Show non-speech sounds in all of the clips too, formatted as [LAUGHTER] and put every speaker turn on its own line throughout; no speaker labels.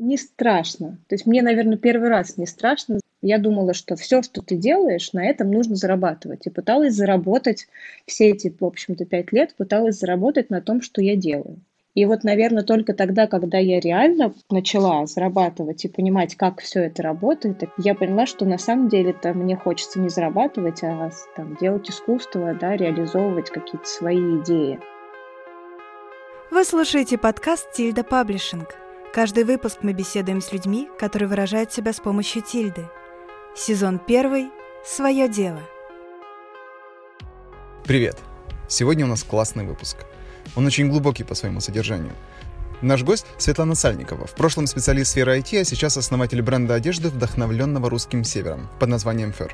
Не страшно. То есть мне, наверное, первый раз не страшно. Я думала, что все, что ты делаешь, на этом нужно зарабатывать. И пыталась заработать все эти, в общем-то, пять лет, пыталась заработать на том, что я делаю. И вот, наверное, только тогда, когда я реально начала зарабатывать и понимать, как все это работает, я поняла, что на самом деле-то мне хочется не зарабатывать, а там, делать искусство, да, реализовывать какие-то свои идеи.
Вы слушаете подкаст «Тильда Паблишинг». Каждый выпуск мы беседуем с людьми, которые выражают себя с помощью тильды. Сезон первый «Свое дело».
Привет! Сегодня у нас классный выпуск. Он очень глубокий по своему содержанию. Наш гость Светлана Сальникова, в прошлом специалист сферы IT, а сейчас основатель бренда одежды, вдохновленного русским севером, под названием Фер.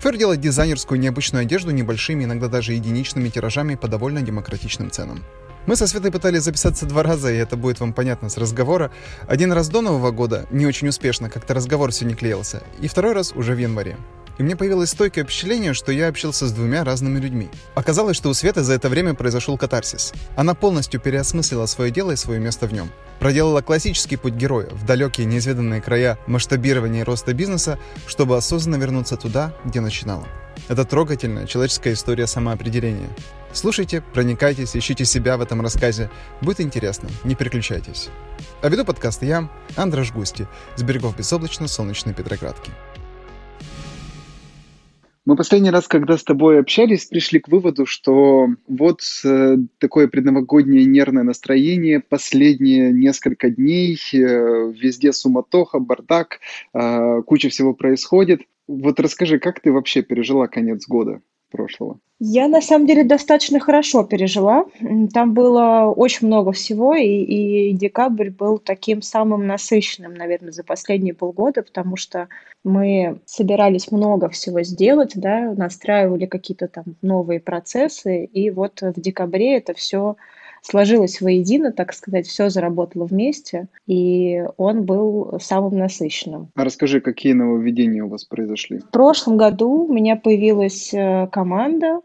Фер делает дизайнерскую необычную одежду небольшими, иногда даже единичными тиражами по довольно демократичным ценам. Мы со Светой пытались записаться два раза, и это будет вам понятно с разговора. Один раз до Нового года, не очень успешно, как-то разговор все не клеился. И второй раз уже в январе. И мне появилось стойкое впечатление, что я общался с двумя разными людьми. Оказалось, что у Светы за это время произошел катарсис. Она полностью переосмыслила свое дело и свое место в нем. Проделала классический путь героя в далекие неизведанные края масштабирования и роста бизнеса, чтобы осознанно вернуться туда, где начинала. Это трогательная человеческая история самоопределения. Слушайте, проникайтесь, ищите себя в этом рассказе. Будет интересно, не переключайтесь. А веду подкаст я, Андраш Густи, с берегов безоблачно-солнечной Петроградки.
Мы последний раз, когда с тобой общались, пришли к выводу, что вот э, такое предновогоднее нервное настроение, последние несколько дней, э, везде суматоха, бардак, э, куча всего происходит. Вот расскажи, как ты вообще пережила конец года прошлого?
Я на самом деле достаточно хорошо пережила. Там было очень много всего, и, и декабрь был таким самым насыщенным, наверное, за последние полгода, потому что мы собирались много всего сделать, да, настраивали какие-то там новые процессы, и вот в декабре это все сложилось воедино, так сказать, все заработало вместе, и он был самым насыщенным.
А расскажи, какие нововведения у вас произошли?
В прошлом году у меня появилась э, команда,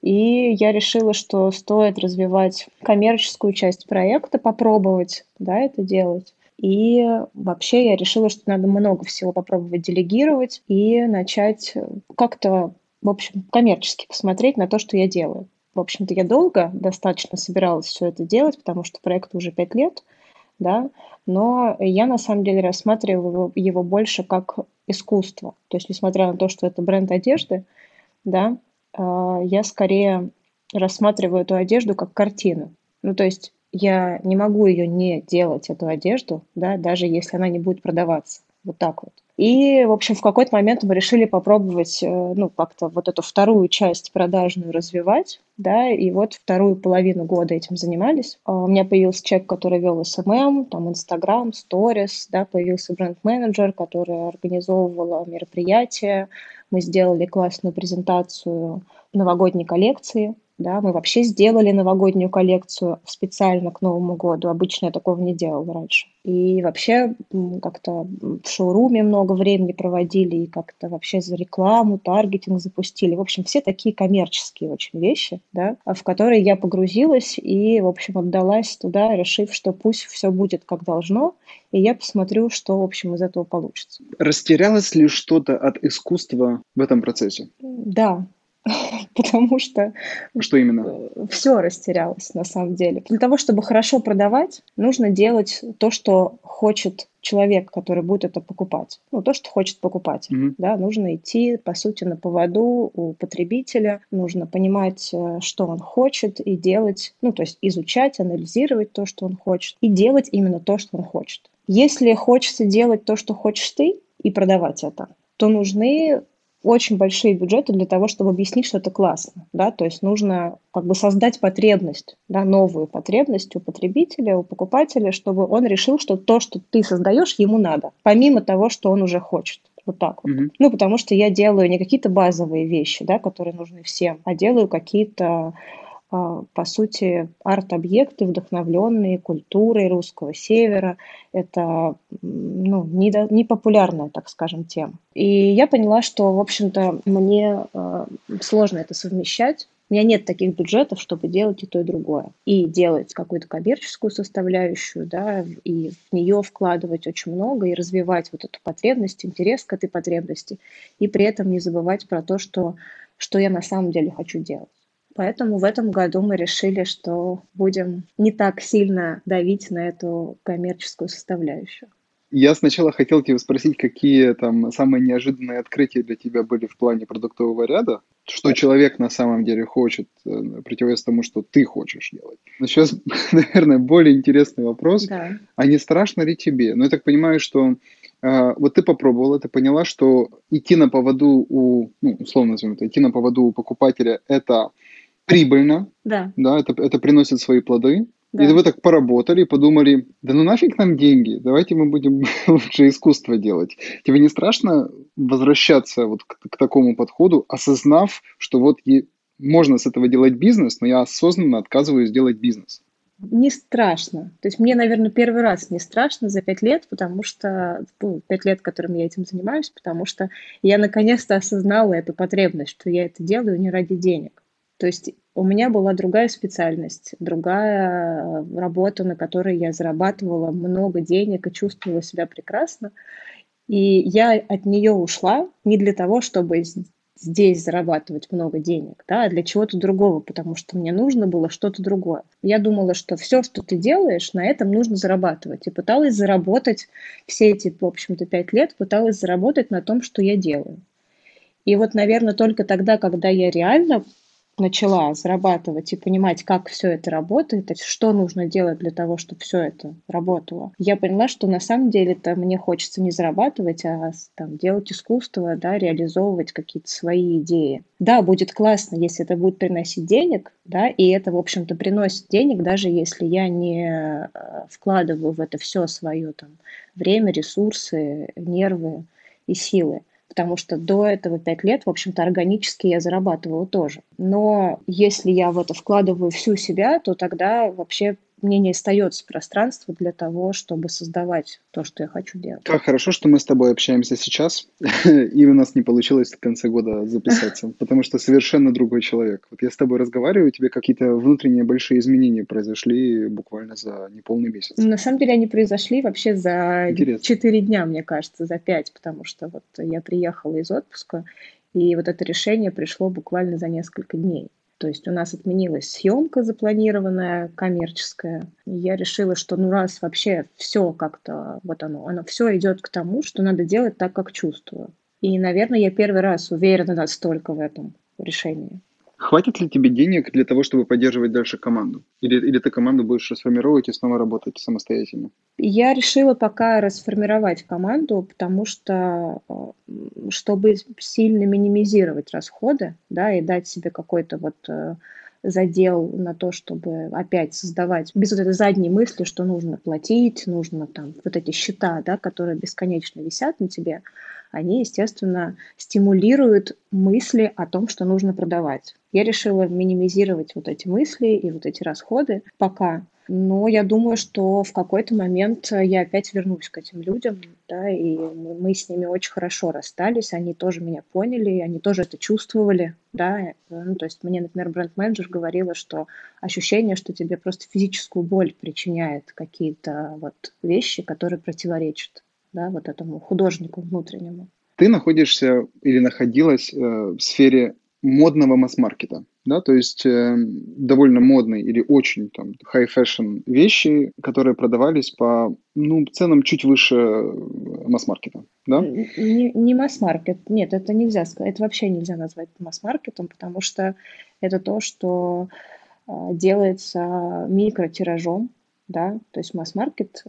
и я решила, что стоит развивать коммерческую часть проекта, попробовать да, это делать. И вообще я решила, что надо много всего попробовать делегировать и начать как-то, в общем, коммерчески посмотреть на то, что я делаю. В общем-то, я долго достаточно собиралась все это делать, потому что проекту уже пять лет, да, но я на самом деле рассматриваю его, его больше как искусство. То есть, несмотря на то, что это бренд одежды, да, э, я скорее рассматриваю эту одежду как картину. Ну, то есть я не могу ее не делать, эту одежду, да, даже если она не будет продаваться. Вот так вот. И, в общем, в какой-то момент мы решили попробовать, э, ну, как-то вот эту вторую часть продажную развивать, да, и вот вторую половину года этим занимались. А у меня появился человек, который вел SMM, там, Instagram, Stories, да, появился бренд-менеджер, который организовывал мероприятия. Мы сделали классную презентацию новогодней коллекции, да, мы вообще сделали новогоднюю коллекцию специально к Новому году. Обычно я такого не делала раньше. И вообще как-то в шоуруме много времени проводили, и как-то вообще за рекламу, таргетинг запустили. В общем, все такие коммерческие очень вещи, да, в которые я погрузилась и, в общем, отдалась туда, решив, что пусть все будет как должно, и я посмотрю, что, в общем, из этого получится.
Растерялось ли что-то от искусства в этом процессе?
Да, [LAUGHS] потому что...
Что именно?
Все растерялось на самом деле. Для того, чтобы хорошо продавать, нужно делать то, что хочет человек, который будет это покупать. Ну, то, что хочет покупать. Mm-hmm. Да, нужно идти, по сути, на поводу у потребителя. Нужно понимать, э, что он хочет, и делать, ну, то есть изучать, анализировать то, что он хочет, и делать именно то, что он хочет. Если хочется делать то, что хочешь ты, и продавать это, то нужны очень большие бюджеты для того, чтобы объяснить, что это классно, да, то есть нужно как бы создать потребность, да, новую потребность у потребителя, у покупателя, чтобы он решил, что то, что ты создаешь, ему надо, помимо того, что он уже хочет. Вот так вот. Mm-hmm. Ну, потому что я делаю не какие-то базовые вещи, да, которые нужны всем, а делаю какие-то по сути, арт-объекты, вдохновленные культурой русского севера. Это ну, непопулярная, не так скажем, тема. И я поняла, что, в общем-то, мне э, сложно это совмещать, У меня нет таких бюджетов, чтобы делать и то, и другое. И делать какую-то коммерческую составляющую, да, и в нее вкладывать очень много, и развивать вот эту потребность, интерес к этой потребности, и при этом не забывать про то, что, что я на самом деле хочу делать. Поэтому в этом году мы решили, что будем не так сильно давить на эту коммерческую составляющую.
Я сначала хотел тебя спросить, какие там самые неожиданные открытия для тебя были в плане продуктового ряда, что человек на самом деле хочет, э, противовес тому, что ты хочешь делать. Но сейчас, [LAUGHS] наверное, более интересный вопрос. Да. А не страшно ли тебе? Ну, я так понимаю, что э, вот ты попробовала, ты поняла, что идти на поводу у, ну, условно назовем это, идти на поводу у покупателя – это прибыльно,
да.
Да, это, это приносит свои плоды, да. И вы так поработали, подумали, да ну нафиг нам деньги, давайте мы будем [LAUGHS] лучше искусство делать. Тебе не страшно возвращаться вот к, к такому подходу, осознав, что вот и можно с этого делать бизнес, но я осознанно отказываюсь делать бизнес?
Не страшно. То есть мне, наверное, первый раз не страшно за пять лет, потому что, ну, пять лет, которым я этим занимаюсь, потому что я наконец-то осознала эту потребность, что я это делаю не ради денег. То есть у меня была другая специальность, другая э, работа, на которой я зарабатывала много денег и чувствовала себя прекрасно. И я от нее ушла не для того, чтобы здесь зарабатывать много денег, да, а для чего-то другого, потому что мне нужно было что-то другое. Я думала, что все, что ты делаешь, на этом нужно зарабатывать. И пыталась заработать все эти, в общем-то, пять лет, пыталась заработать на том, что я делаю. И вот, наверное, только тогда, когда я реально начала зарабатывать и понимать, как все это работает, что нужно делать для того, чтобы все это работало, я поняла, что на самом деле-то мне хочется не зарабатывать, а там, делать искусство, да, реализовывать какие-то свои идеи. Да, будет классно, если это будет приносить денег, да, и это, в общем-то, приносит денег, даже если я не э, вкладываю в это все свое там время, ресурсы, нервы и силы потому что до этого пять лет, в общем-то, органически я зарабатывала тоже. Но если я в это вкладываю всю себя, то тогда вообще мне не остается пространства для того, чтобы создавать то, что я хочу делать.
Как хорошо, что мы с тобой общаемся сейчас, [LAUGHS] и у нас не получилось в конце года записаться, [LAUGHS] потому что совершенно другой человек. Вот я с тобой разговариваю, у тебя какие-то внутренние большие изменения произошли буквально за неполный месяц.
На самом деле они произошли вообще за четыре дня, мне кажется, за пять, потому что вот я приехала из отпуска, и вот это решение пришло буквально за несколько дней. То есть у нас отменилась съемка запланированная, коммерческая. И я решила, что ну раз вообще все как-то, вот оно, оно все идет к тому, что надо делать так, как чувствую. И, наверное, я первый раз уверена настолько в этом решении.
Хватит ли тебе денег для того, чтобы поддерживать дальше команду? Или, или ты команду будешь расформировать и снова работать самостоятельно?
Я решила пока расформировать команду, потому что, э, чтобы сильно минимизировать расходы, да, и дать себе какой-то вот э, задел на то, чтобы опять создавать, без вот этой задней мысли, что нужно платить, нужно там вот эти счета, да, которые бесконечно висят на тебе, они, естественно, стимулируют мысли о том, что нужно продавать. Я решила минимизировать вот эти мысли и вот эти расходы пока. Но я думаю, что в какой-то момент я опять вернусь к этим людям, да, и мы с ними очень хорошо расстались, они тоже меня поняли, они тоже это чувствовали, да, ну, то есть мне, например, бренд-менеджер говорила, что ощущение, что тебе просто физическую боль причиняет какие-то вот вещи, которые противоречат да, вот этому художнику внутреннему.
Ты находишься или находилась э, в сфере модного масс-маркета, да, то есть э, довольно модные или очень там high-fashion вещи, которые продавались по, ну, ценам чуть выше э, масс-маркета, да?
Не, не масс-маркет, нет, это нельзя сказать, это вообще нельзя назвать масс-маркетом, потому что это то, что э, делается микротиражом, да, то есть масс-маркет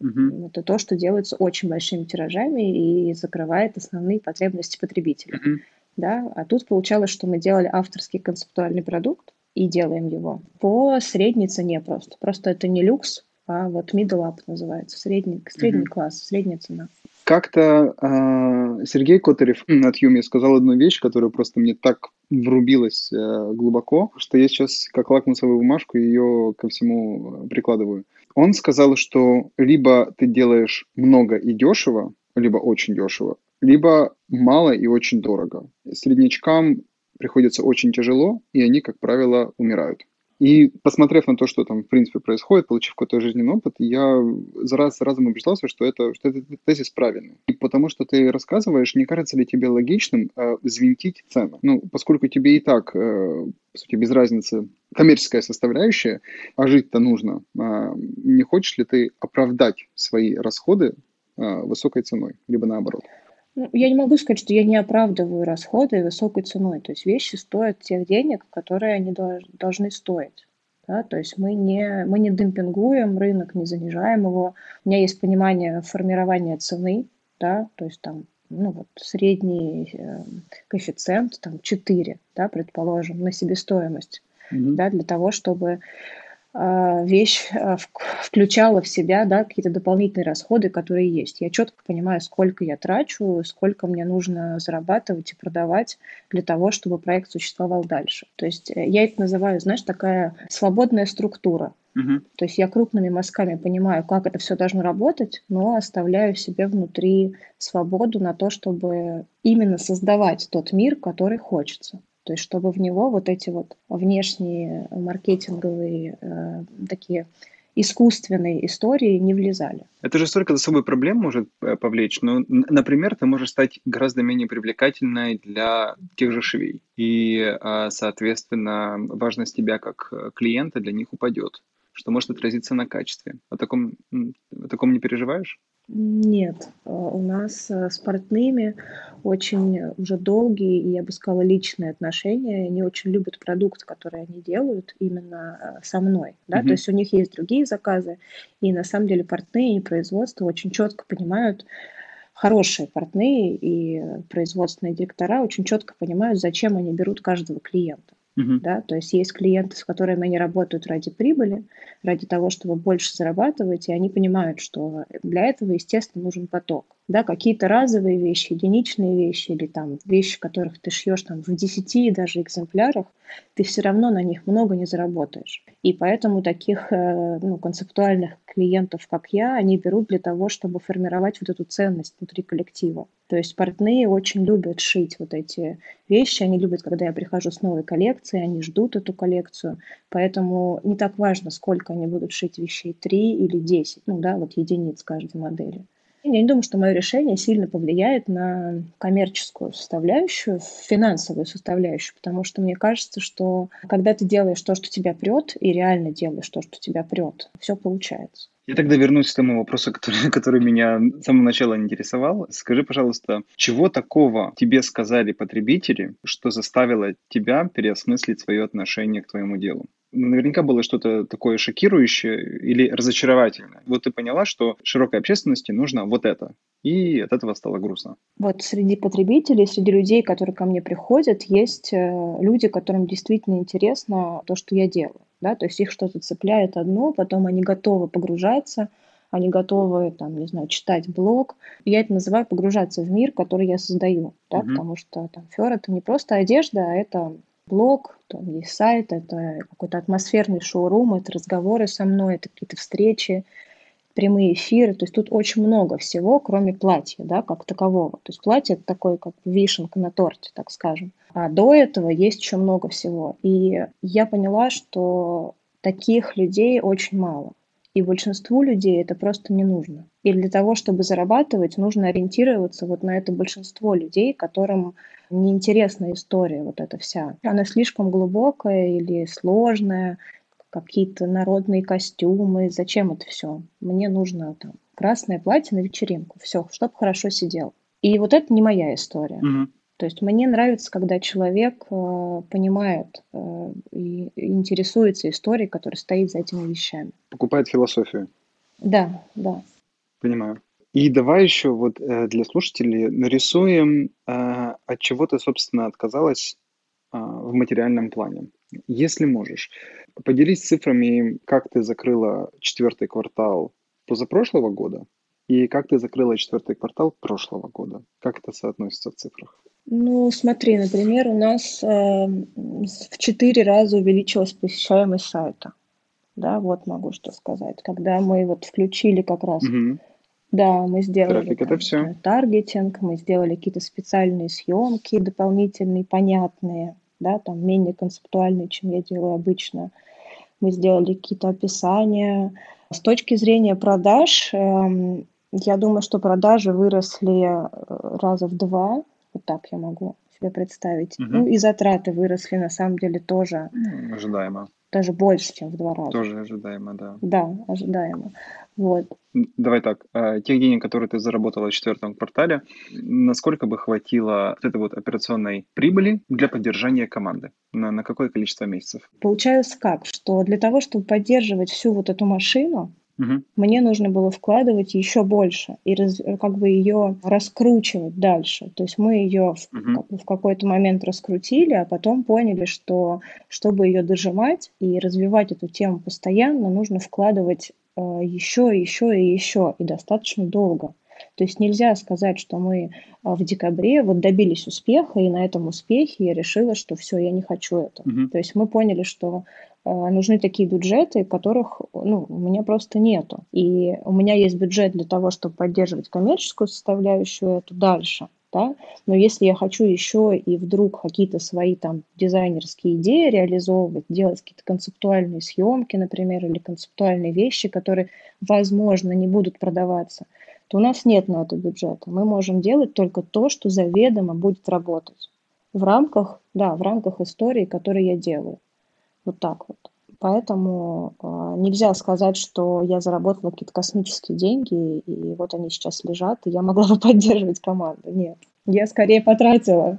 uh-huh. это то, что делается очень большими тиражами и закрывает основные потребности потребителя, uh-huh. Да, а тут получалось, что мы делали авторский концептуальный продукт и делаем его по средней цене просто, просто это не люкс, а вот middle up называется, средний, средний uh-huh. класс, средняя цена.
Как-то э, Сергей Котарев [CLEARS THROAT] от Юми сказал одну вещь, которая просто мне так врубилась э, глубоко, что я сейчас как лакмусовую бумажку ее ко всему прикладываю. Он сказал, что либо ты делаешь много и дешево, либо очень дешево, либо мало и очень дорого. Среднячкам приходится очень тяжело, и они, как правило, умирают. И посмотрев на то, что там, в принципе, происходит, получив какой-то жизненный опыт, я за раз за разом убеждался, что это, что этот тезис правильный. И потому что ты рассказываешь, не кажется ли тебе логичным э, взвинтить цену? Ну, поскольку тебе и так, э, по сути, без разницы, коммерческая составляющая, а жить-то нужно, э, не хочешь ли ты оправдать свои расходы э, высокой ценой, либо наоборот?
Ну, я не могу сказать, что я не оправдываю расходы высокой ценой. То есть вещи стоят тех денег, которые они должны стоить. Да? То есть мы не, мы не демпингуем рынок, не занижаем его. У меня есть понимание формирования цены, да? то есть там ну, вот, средний э, коэффициент там 4, да, предположим, на себестоимость, mm-hmm. да, для того, чтобы вещь а, включала в себя да, какие-то дополнительные расходы, которые есть. Я четко понимаю, сколько я трачу, сколько мне нужно зарабатывать и продавать для того, чтобы проект существовал дальше. То есть э, я это называю, знаешь, такая свободная структура. Uh-huh. То есть я крупными мазками понимаю, как это все должно работать, но оставляю себе внутри свободу на то, чтобы именно создавать тот мир, который хочется. То есть чтобы в него вот эти вот внешние маркетинговые э, такие искусственные истории не влезали.
Это же столько за собой проблем может э, повлечь. Ну, например, ты можешь стать гораздо менее привлекательной для тех же швей. И, э, соответственно, важность тебя как клиента для них упадет, что может отразиться на качестве. О таком, о таком не переживаешь?
Нет, э, у нас э, с портными очень уже долгие и, я бы сказала, личные отношения. Они очень любят продукт, который они делают именно э, со мной. Да? То есть у них есть другие заказы, и на самом деле портные и производство очень четко понимают, хорошие портные и производственные директора очень четко понимают, зачем они берут каждого клиента. Uh-huh. Да? То есть есть клиенты, с которыми они работают ради прибыли, ради того, чтобы больше зарабатывать, и они понимают, что для этого, естественно, нужен поток да, какие-то разовые вещи, единичные вещи или там вещи, которых ты шьешь там в 10 даже экземплярах, ты все равно на них много не заработаешь. И поэтому таких э, ну, концептуальных клиентов, как я, они берут для того, чтобы формировать вот эту ценность внутри коллектива. То есть портные очень любят шить вот эти вещи, они любят, когда я прихожу с новой коллекцией, они ждут эту коллекцию, поэтому не так важно, сколько они будут шить вещей, 3 или 10, ну да, вот единиц каждой модели. Я не думаю, что мое решение сильно повлияет на коммерческую составляющую, финансовую составляющую, потому что мне кажется, что когда ты делаешь то, что тебя прет, и реально делаешь то, что тебя прет, все получается.
Я тогда вернусь к тому вопросу, [LAUGHS] который, который меня с самого начала интересовал. Скажи, пожалуйста, чего такого тебе сказали потребители, что заставило тебя переосмыслить свое отношение к твоему делу? Наверняка было что-то такое шокирующее или разочаровательное. Вот ты поняла, что широкой общественности нужно вот это, и от этого стало грустно.
Вот среди потребителей, среди людей, которые ко мне приходят, есть э, люди, которым действительно интересно то, что я делаю. Да? То есть их что-то цепляет одно, потом они готовы погружаться, они готовы, там, не знаю, читать блог. Я это называю погружаться в мир, который я создаю, да, угу. потому что там фер это не просто одежда, а это блог, там есть сайт, это какой-то атмосферный шоурум, это разговоры со мной, это какие-то встречи, прямые эфиры. То есть тут очень много всего, кроме платья, да, как такового. То есть платье это такой, как вишенка на торте, так скажем. А до этого есть еще много всего. И я поняла, что таких людей очень мало. И большинству людей это просто не нужно. И для того, чтобы зарабатывать, нужно ориентироваться вот на это большинство людей, которым неинтересна история вот эта вся. Она слишком глубокая или сложная, какие-то народные костюмы. Зачем это все? Мне нужно там красное платье на вечеринку. Все, чтобы хорошо сидел. И вот это не моя история. Угу. То есть мне нравится, когда человек э, понимает э, и интересуется историей, которая стоит за этими вещами.
Покупает философию.
Да, да.
Понимаю. И давай еще вот э, для слушателей нарисуем, э, от чего ты, собственно, отказалась э, в материальном плане. Если можешь, поделись цифрами, как ты закрыла четвертый квартал позапрошлого года и как ты закрыла четвертый квартал прошлого года. Как это соотносится в цифрах?
Ну, смотри, например, у нас э, в четыре раза увеличилась посещаемость сайта. Да, вот могу что сказать. Когда мы вот включили как раз, угу. да, мы сделали
Трафик там, это все.
таргетинг, мы сделали какие-то специальные съемки дополнительные, понятные, да, там менее концептуальный, чем я делаю обычно. Мы сделали какие-то описания. С точки зрения продаж, эм, я думаю, что продажи выросли э, раза в два. Так я могу себе представить.
Мгм.
Ну и затраты выросли на самом деле тоже,
Ожидаемо.
даже больше, чем в два раза.
Тоже ожидаемо, да.
Да, ожидаемо. Вот.
Давай так, а, тех денег, которые ты заработала в четвертом квартале, насколько бы хватило вот этой вот операционной прибыли для поддержания команды? На, на какое количество месяцев?
Получается как, что для того, чтобы поддерживать всю вот эту машину,
Мгм.
мне нужно было вкладывать еще больше и раз- как бы ее раскручивать дальше. То есть мы ее в,
Мгм.
как бы в какой-то момент раскрутили, а потом поняли, что чтобы ее дожимать и развивать эту тему постоянно, нужно вкладывать э, еще, еще и еще, и достаточно долго. То есть нельзя сказать, что мы а, в декабре вот добились успеха, и на этом успехе я решила, что все, я не хочу этого.
Мгм.
То есть мы поняли, что э, нужны такие бюджеты, которых ну, у меня просто нету. И у меня есть бюджет для того, чтобы поддерживать коммерческую составляющую эту дальше. Да? Но если я хочу еще и вдруг какие-то свои там дизайнерские идеи реализовывать, делать какие-то концептуальные съемки, например, или концептуальные вещи, которые, возможно, не будут продаваться, то у нас нет на это бюджета. Мы можем делать только то, что заведомо будет работать в рамках, да, в рамках истории, которые я делаю. Вот так вот. Поэтому э, нельзя сказать, что я заработала какие-то космические деньги, и вот они сейчас лежат, и я могла бы [LAUGHS] поддерживать команду. Нет. Я скорее потратила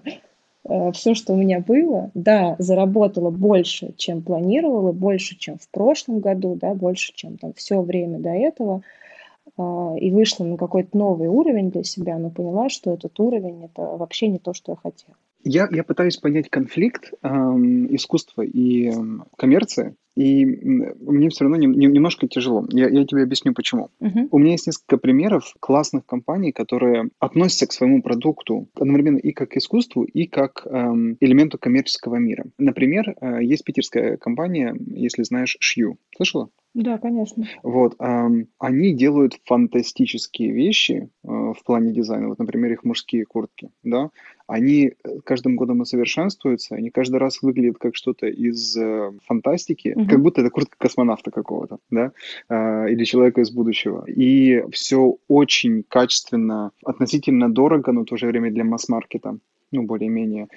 э, все, что у меня было. Да, заработала больше, чем планировала, больше, чем в прошлом году, да, больше, чем там все время до этого. э, и вышла на какой-то новый уровень для себя, но поняла, что этот уровень это вообще не то, что я хотела.
Я, я пытаюсь понять конфликт эм, искусства и эм, коммерции, и мне все равно нем- нем- немножко тяжело. Я, я тебе объясню почему.
Мгм.
У меня есть несколько примеров классных компаний, которые относятся к своему продукту одновременно и как к искусству, и как эм, элементу коммерческого мира. Например, э, есть питерская компания, если знаешь, Шью. Слышала?
Да, конечно.
Вот, они делают фантастические вещи э, в плане дизайна. Вот, например, их мужские куртки, да. Они э, каждым годом усовершенствуются, они каждый раз выглядят как что-то из э, фантастики,
Мгм.
как будто это куртка космонавта какого-то, да, или человека из будущего. И все очень качественно, относительно дорого, но в то же время для масс-маркета, ну, более-менее.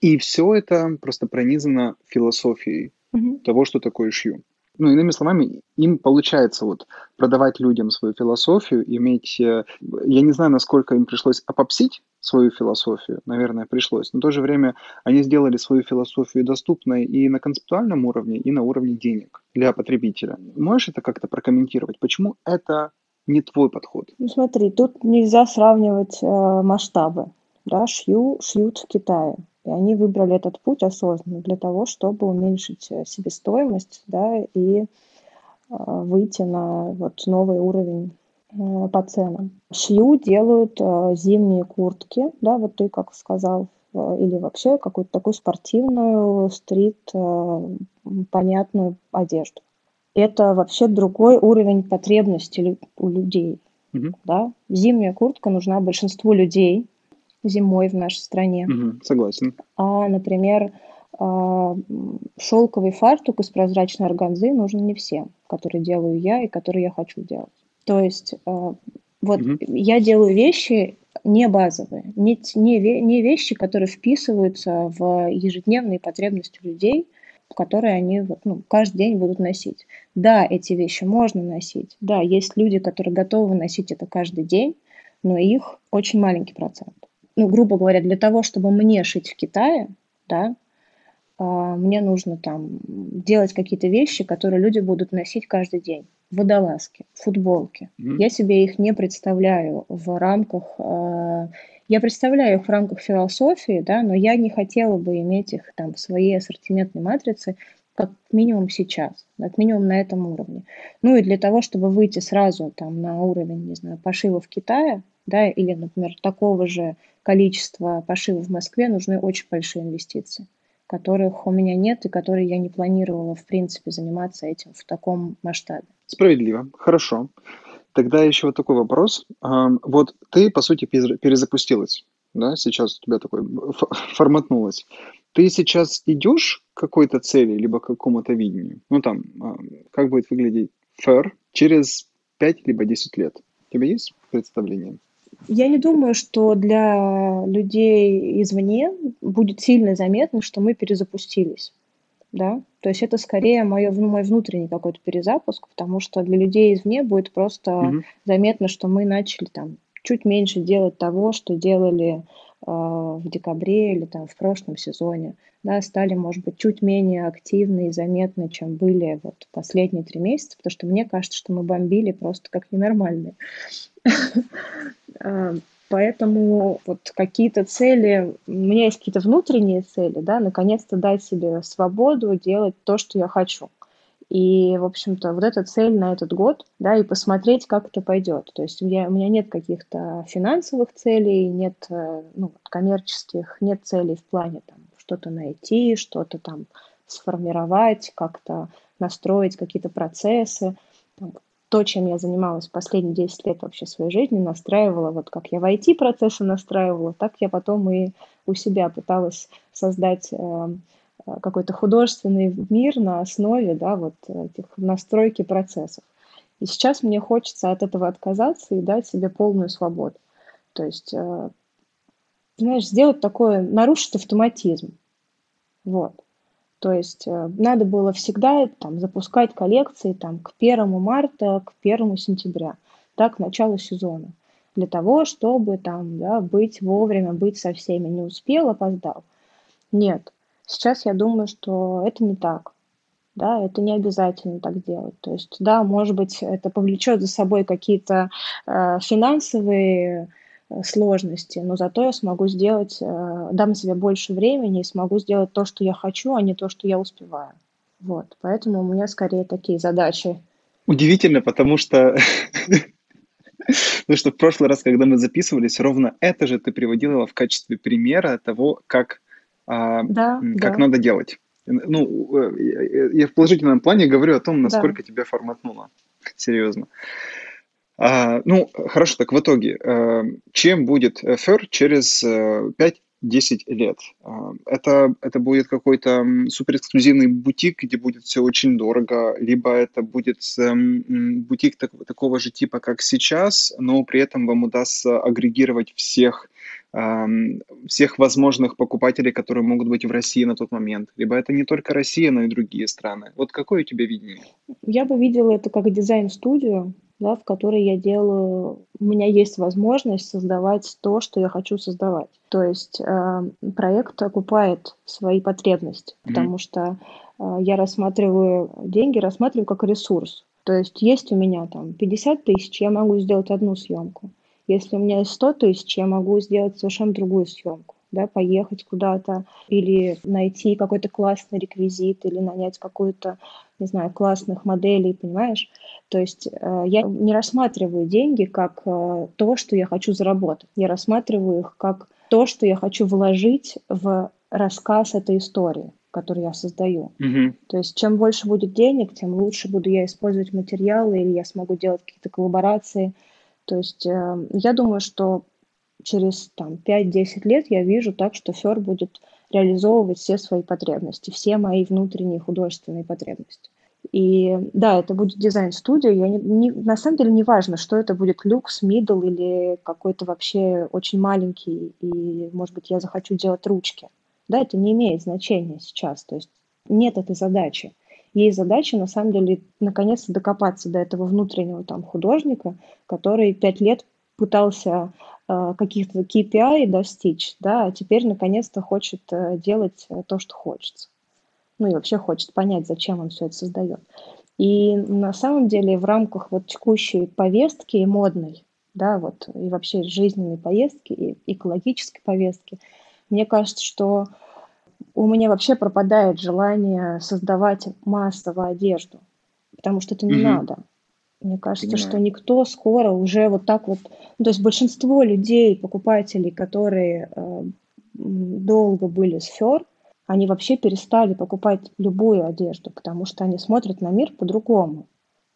И все это просто пронизано философией
Мгм.
того, что такое шью. Ну, иными словами, им получается вот продавать людям свою философию, иметь... э, Я не знаю, насколько им пришлось опопсить свою философию, наверное, пришлось, но в то же время они сделали свою философию доступной и на концептуальном уровне, и на уровне денег для потребителя. Можешь это как-то прокомментировать? Почему это не твой подход?
Ну, смотри, тут нельзя сравнивать э, масштабы. Да, шью, шьют в Китае. И они выбрали этот путь осознанно для того, чтобы уменьшить э, себестоимость, да, и э, выйти на вот новый уровень э, по ценам. Шью делают зимние куртки, да, вот ты как сказал, или вообще какую-то такую спортивную, стрит, понятную одежду. Это вообще другой уровень потребностей лю- у людей.
Мгм.
Да? Зимняя куртка нужна большинству людей зимой в нашей стране.
Мгм, согласен.
А, например, шелковый фартук из прозрачной органзы нужен не всем, который делаю я и который я хочу делать. То есть а, вот
Мгм.
я делаю вещи не базовые, не, не, не вещи, которые вписываются в ежедневные потребности людей, которые они ну, каждый день будут носить. Да, эти вещи можно носить. Да, есть люди, которые готовы носить это каждый день, но их очень маленький процент. Ну, грубо говоря, для того, чтобы мне шить в Китае, да, а, мне нужно там делать какие-то вещи, которые люди будут носить каждый день. Водолазки, футболки.
Мгм.
Я себе их не представляю в рамках... а, Я представляю их в рамках философии, да, но я не хотела бы иметь их там в своей ассортиментной матрице как минимум сейчас, как минимум на этом уровне. Ну и для того, чтобы выйти сразу там на уровень, не знаю, пошива в Китае, да, или, например, такого же количества пошива в Москве, нужны очень большие инвестиции, которых у меня нет и которые я не планировала, в принципе, заниматься этим в таком масштабе.
Справедливо. Хорошо. Тогда еще вот такой вопрос. Ам, Вот ты, по сути, перезапустилась, да, сейчас у тебя такой форматнулась. Ты сейчас идешь к какой-то цели, либо к какому-то видению? Ну там, а, как будет выглядеть фэр через 5 либо 10 лет? У тебя есть представление?
Я не думаю, что для людей извне будет сильно заметно, что мы перезапустились. Да? То есть это скорее моё, мой внутренний какой-то перезапуск, потому что для людей извне будет просто
Мгм.
заметно, что мы начали там чуть меньше делать того, что делали э, в декабре или там в прошлом сезоне. Да, стали, может быть, чуть менее активны и заметны, чем были вот последние три месяца, потому что мне кажется, что мы бомбили просто как ненормальные. [LAUGHS] Э, Поэтому вот какие-то цели, у меня есть какие-то внутренние цели, да, наконец-то дать себе свободу делать то, что я хочу. И, в общем-то, вот эта цель на этот год, да, и посмотреть, как это пойдет. То есть я, у меня нет каких-то финансовых целей, нет э, ну, коммерческих, нет целей в плане там что-то найти, что-то там сформировать, как-то настроить какие-то процессы. Там, то, чем я занималась последние 10 лет вообще своей жизни, настраивала, вот как я в IT-процессы настраивала, так я потом и у себя пыталась создать э, э, какой-то художественный мир на основе, да, вот этих настройки процессов. И сейчас мне хочется от этого отказаться и дать себе полную свободу. То есть, э, знаешь, сделать такое, нарушить автоматизм. Вот. То есть э, надо было всегда там, запускать коллекции там, к 1 марта, к 1 сентября, да, к началу сезона, для того, чтобы там, да, быть вовремя, быть со всеми. Не успел, опоздал. Нет. Сейчас я думаю, что это не так. Да, это не обязательно так делать. То есть, да, может быть, это повлечет за собой какие-то э, финансовые сложности, но зато я смогу сделать, э, дам себе больше времени и смогу сделать то, что я хочу, а не то, что я успеваю. Вот, поэтому у меня скорее такие задачи.
Удивительно, потому что Потому [LAUGHS] что в прошлый раз, когда мы записывались, ровно это же ты приводила в качестве примера того, как, а,
Да,
как
да,
надо делать. Ну, э, я в положительном плане говорю о том,
да.
насколько тебя форматнуло. Серьезно. А, ну, хорошо, так в итоге, э, чем будет FR через 5-10 э, лет? А, это, это будет какой-то суперэксклюзивный бутик, где будет все очень дорого, либо это будет бутик так, такого же типа, как сейчас, но при этом вам удастся агрегировать всех всех возможных покупателей, которые могут быть в России на тот момент. Либо это не только Россия, но и другие страны. Вот какое у тебя видение?
Я бы видела это как дизайн-студию, да, в которой я делаю, у меня есть возможность создавать то, что я хочу создавать. То есть э, проект окупает свои потребности, mm-hmm. потому что э, я рассматриваю деньги, рассматриваю как ресурс. То есть есть у меня там 50 тысяч, я могу сделать одну съемку. Если у меня есть 100 тысяч, я могу сделать совершенно другую съемку да, поехать куда-то или найти какой-то классный реквизит или нанять какую-то, не знаю, классных моделей, понимаешь? То есть э, я не рассматриваю деньги как э, то, что я хочу заработать. Я рассматриваю их как то, что я хочу вложить в рассказ этой истории, которую я создаю.
Mm-hmm.
То есть чем больше будет денег, тем лучше буду я использовать материалы или я смогу делать какие-то коллаборации. То есть э, я думаю, что через там, 5-10 лет я вижу так, что Фер будет реализовывать все свои потребности, все мои внутренние художественные потребности. И да, это будет дизайн-студия. Я не, не, на самом деле не важно, что это будет люкс, мидл или какой-то вообще очень маленький, и, может быть, я захочу делать ручки. Да, это не имеет значения сейчас. То есть нет этой задачи. Есть задача, на самом деле, наконец-то докопаться до этого внутреннего там художника, который пять лет пытался э, каких-то KPI достичь, да, а теперь наконец-то хочет э, делать э, то, что хочется. Ну и вообще хочет понять, зачем он все это создает. И на самом деле в рамках вот текущей повестки модной, да, вот и вообще жизненной повестки, и экологической повестки, мне кажется, что у меня вообще пропадает желание создавать массовую одежду, потому что это не mm-hmm. надо. Мне кажется, Понимаю. что никто скоро уже вот так вот... Ну, то есть большинство людей, покупателей, которые э, долго были с Фер, они вообще перестали покупать любую одежду, потому что они смотрят на мир по-другому.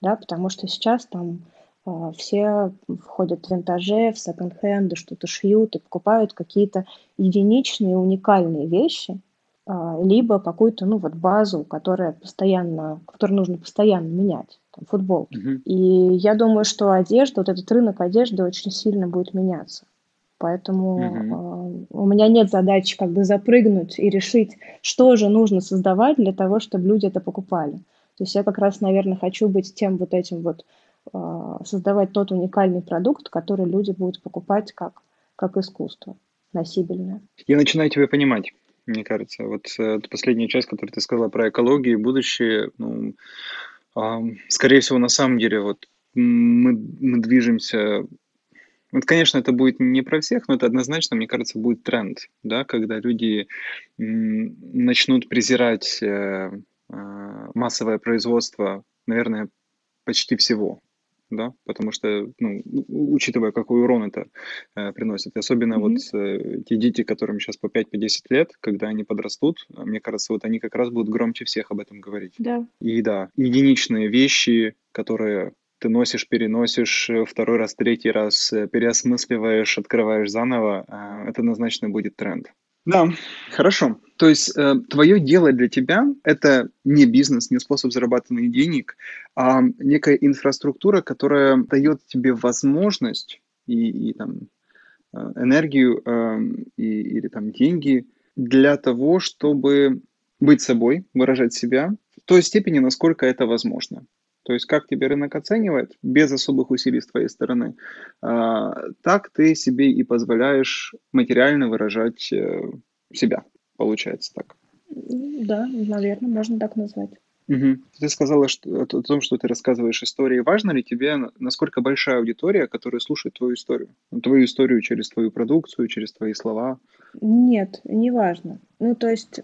Да, потому что сейчас там э, все входят в винтаже, в секонд-хенды, что-то шьют и покупают какие-то единичные, уникальные вещи, либо какую-то, ну, вот базу, которая постоянно, которую нужно постоянно менять, там, футбол.
Мгм.
И я думаю, что одежда, вот этот рынок одежды очень сильно будет меняться. Поэтому
Мгм.
э, у меня нет задачи как бы запрыгнуть и решить, что же нужно создавать для того, чтобы люди это покупали. То есть я как раз, наверное, хочу быть тем вот этим вот, э, создавать тот уникальный продукт, который люди будут покупать как, как искусство носибельное.
Я начинаю тебя понимать, мне кажется. Вот э, последняя часть, которую ты сказала про экологию и будущее, ну, скорее всего, на самом деле, вот мы, мы движемся. Вот, конечно, это будет не про всех, но это однозначно, мне кажется, будет тренд, да, когда люди начнут презирать э, э, массовое производство, наверное, почти всего, да, потому что, ну, учитывая, какой урон это э, приносит, особенно вот
Мгм.
э, те дети, которым сейчас по 5-10 лет, когда они подрастут, а мне кажется, вот они как раз будут громче всех об этом говорить.
Да.
И да, единичные вещи, которые ты носишь, переносишь э, второй раз, третий раз, э, переосмысливаешь, открываешь заново, э, это однозначно будет тренд. Да, хорошо. То есть э, твое дело для тебя это не бизнес, не способ зарабатывания денег, а некая инфраструктура, которая дает тебе возможность и, и там э, энергию э, и, или там деньги для того, чтобы быть собой, выражать себя в той степени, насколько это возможно. То есть как тебе рынок оценивает, без особых усилий с твоей стороны, а, так ты себе и позволяешь материально выражать э, себя, получается так.
Да, наверное, можно так назвать.
Мгм. Ты сказала что, о том, что ты рассказываешь истории. Важно ли тебе, на- насколько большая аудитория, которая слушает твою историю? Ну, Твою историю через твою продукцию, через твои слова?
Нет, не важно. Ну, то есть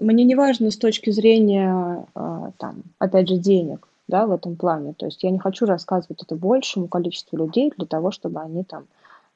мне не важно с точки зрения, а, там, опять же, денег, да, в этом плане. То есть я не хочу рассказывать это большему количеству людей для того, чтобы они там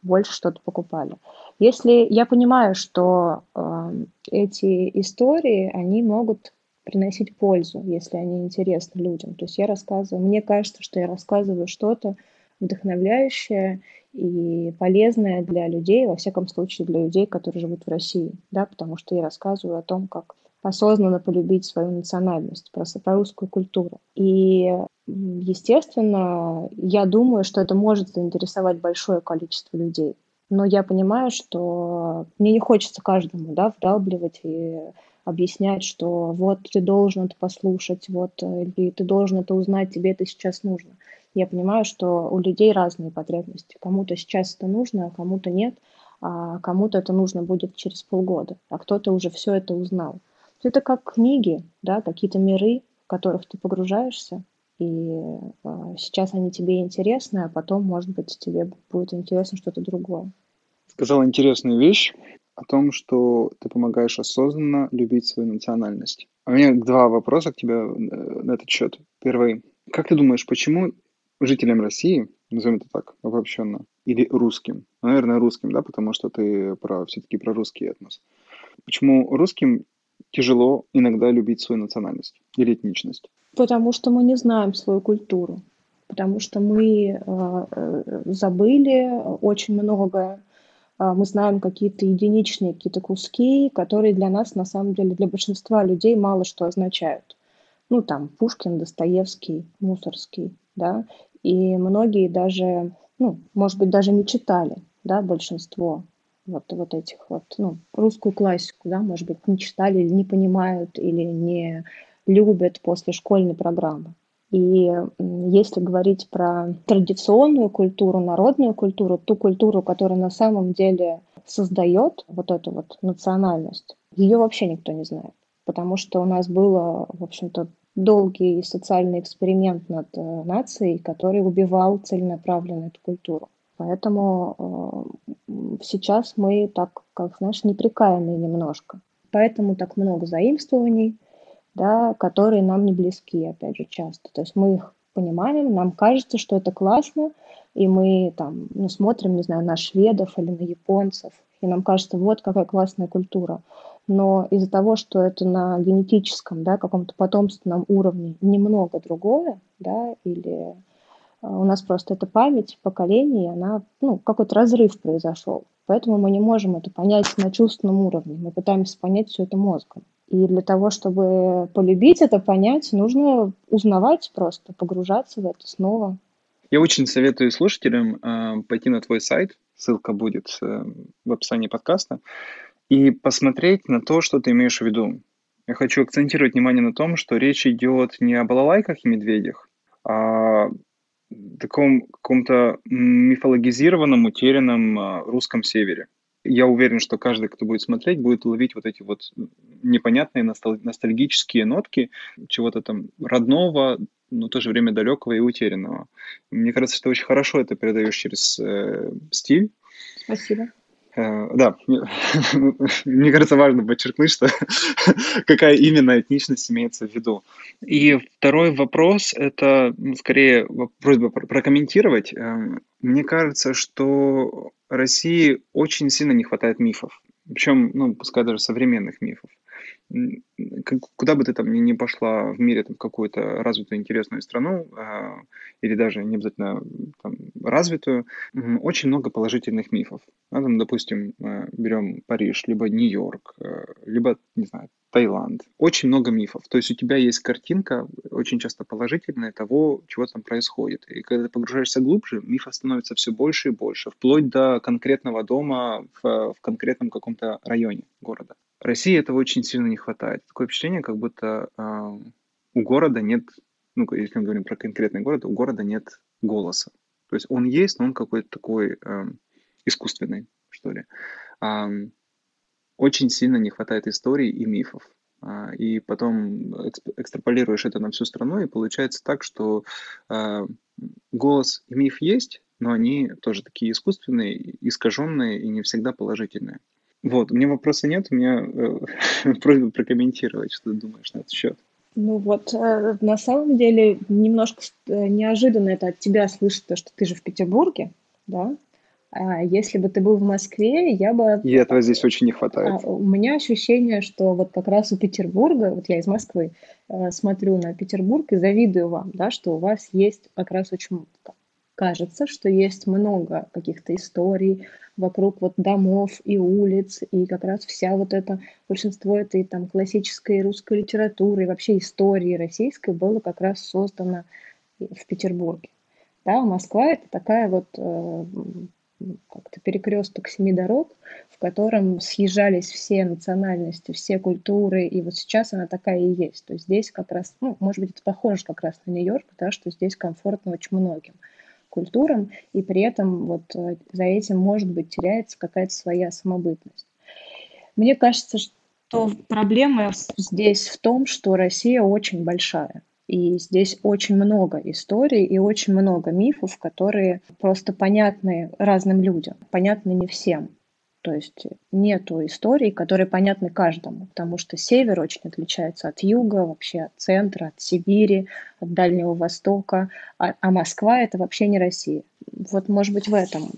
больше что-то покупали. Если я понимаю, что а, эти истории, они могут приносить пользу, если они интересны людям. То есть я рассказываю, мне кажется, что я рассказываю что-то вдохновляющее и полезное для людей, во всяком случае для людей, которые живут в России, да, потому что я рассказываю о том, как осознанно полюбить свою национальность, про, с- про русскую культуру. И, естественно, я думаю, что это может заинтересовать большое количество людей. Но я понимаю, что мне не хочется каждому, да, вдалбливать и объяснять, что вот ты должен это послушать, вот, или ты должен это узнать, тебе это сейчас нужно. Я понимаю, что у людей разные потребности. Кому-то сейчас это нужно, а кому-то нет, а кому-то это нужно будет через полгода, а кто-то уже все это узнал. Это как книги, да, какие-то миры, в которых ты погружаешься, и а, сейчас они тебе интересны, а потом, может быть, тебе будет интересно что-то другое.
Сказала интересную вещь о том, что ты помогаешь осознанно любить свою национальность. У меня два вопроса к тебе э, на этот счет. Первый. Как ты думаешь, почему жителям России, назовем это так, обобщенно, или русским, ну, наверное, русским, да, потому что ты про, все-таки про русский этнос, почему русским тяжело иногда любить свою национальность или этничность?
Потому что мы не знаем свою культуру, потому что мы э, э, забыли очень многое, а, мы знаем какие-то единичные какие-то куски, которые для нас, на самом деле, для большинства людей мало что означают. Ну, там, Пушкин, Достоевский, Мусорский, да, и многие даже, ну, может быть, даже не читали, да, большинство вот, вот этих вот, ну, русскую классику, да, может быть, не читали или не понимают, или не любят после школьной программы. И если говорить про традиционную культуру, народную культуру, ту культуру, которая на самом деле создает вот эту вот национальность, ее вообще никто не знает. Потому что у нас было, в общем-то, долгий социальный эксперимент над э, нацией, который убивал целенаправленно эту культуру. Поэтому э, сейчас мы так, как знаешь, неприкаянные немножко. Поэтому так много заимствований, да, которые нам не близки, опять же, часто. То есть мы их понимаем, нам кажется, что это классно, и мы там, ну, смотрим, не знаю, на шведов или на японцев, и нам кажется, вот какая классная культура. Но из-за того, что это на генетическом, да, каком-то потомственном уровне немного другое, да, или У нас просто эта память поколений, она, ну, какой-то разрыв произошел. Поэтому мы не можем это понять на чувственном уровне. Мы пытаемся понять все это мозгом. И для того, чтобы полюбить это, понять, нужно узнавать просто, погружаться в это снова.
Я очень советую слушателям э, пойти на твой сайт, ссылка будет э, в описании подкаста, и посмотреть на то, что ты имеешь в виду. Я хочу акцентировать внимание на том, что речь идет не о балалайках и медведях, а таком каком-то мифологизированном, утерянном э, русском севере я уверен, что каждый, кто будет смотреть, будет ловить вот эти вот непонятные ностальгические нотки чего-то там родного, но в то же время далекого и утерянного. Мне кажется, что очень хорошо это передаешь через э, стиль.
Спасибо.
Э, да, [LAUGHS] мне кажется, важно подчеркнуть, что [LAUGHS] какая именно этничность имеется в виду. И второй вопрос – это ну, скорее просьба прокомментировать. Э, мне кажется, что России очень сильно не хватает мифов. Причем, ну, пускай даже современных мифов куда бы ты там ни, пошла в мире, там, в какую-то развитую интересную страну, э, или даже не обязательно там, развитую, очень много положительных мифов. Ну, там, допустим, э, берем Париж, либо Нью-Йорк, либо, не знаю, Таиланд. Очень много мифов. То есть у тебя есть картинка, очень часто положительная, того, чего там происходит. И когда ты погружаешься глубже, мифов становится все больше и больше, вплоть до конкретного дома в, в конкретном каком-то районе города. России этого очень сильно не хватает. Такое впечатление, как будто э, у города нет, ну, если мы говорим про конкретный город, у города нет голоса. То есть он есть, но он какой-то такой э, искусственный, что ли. Э, очень сильно не хватает историй и мифов. Э, и потом экстраполируешь это на всю страну, и получается так, что э, голос и миф есть, но они тоже такие искусственные, искаженные и не всегда положительные. Вот, у меня вопроса нет, у меня э, [LAUGHS] просьба прокомментировать, что ты думаешь на этот счет.
Ну вот, э, на самом деле, немножко э, неожиданно это от тебя слышать, то, что ты же в Петербурге, да? А если бы ты был в Москве, я бы...
И этого здесь очень не хватает.
А, у меня ощущение, что вот как раз у Петербурга, вот я из Москвы, э, смотрю на Петербург и завидую вам, да, что у вас есть как раз очень кажется, что есть много каких-то историй вокруг вот домов и улиц, и как раз вся вот это, большинство этой там классической русской литературы и вообще истории российской было как раз создано в Петербурге. Да, Москва — это такая вот э, как-то перекресток семи дорог, в котором съезжались все национальности, все культуры, и вот сейчас она такая и есть. То есть здесь как раз, ну, может быть, это похоже как раз на Нью-Йорк, да, что здесь комфортно очень многим культурам, и при этом вот э, за этим, может быть, теряется какая-то своя самобытность. Мне кажется, что проблема здесь в том, что Россия очень большая. И здесь очень много историй и очень много мифов, которые просто понятны разным людям, понятны не всем. То есть нету историй, которые понятны каждому, потому что север очень отличается от юга, вообще от центра, от Сибири, от Дальнего Востока, а, а Москва это вообще не Россия. Вот, может быть, в этом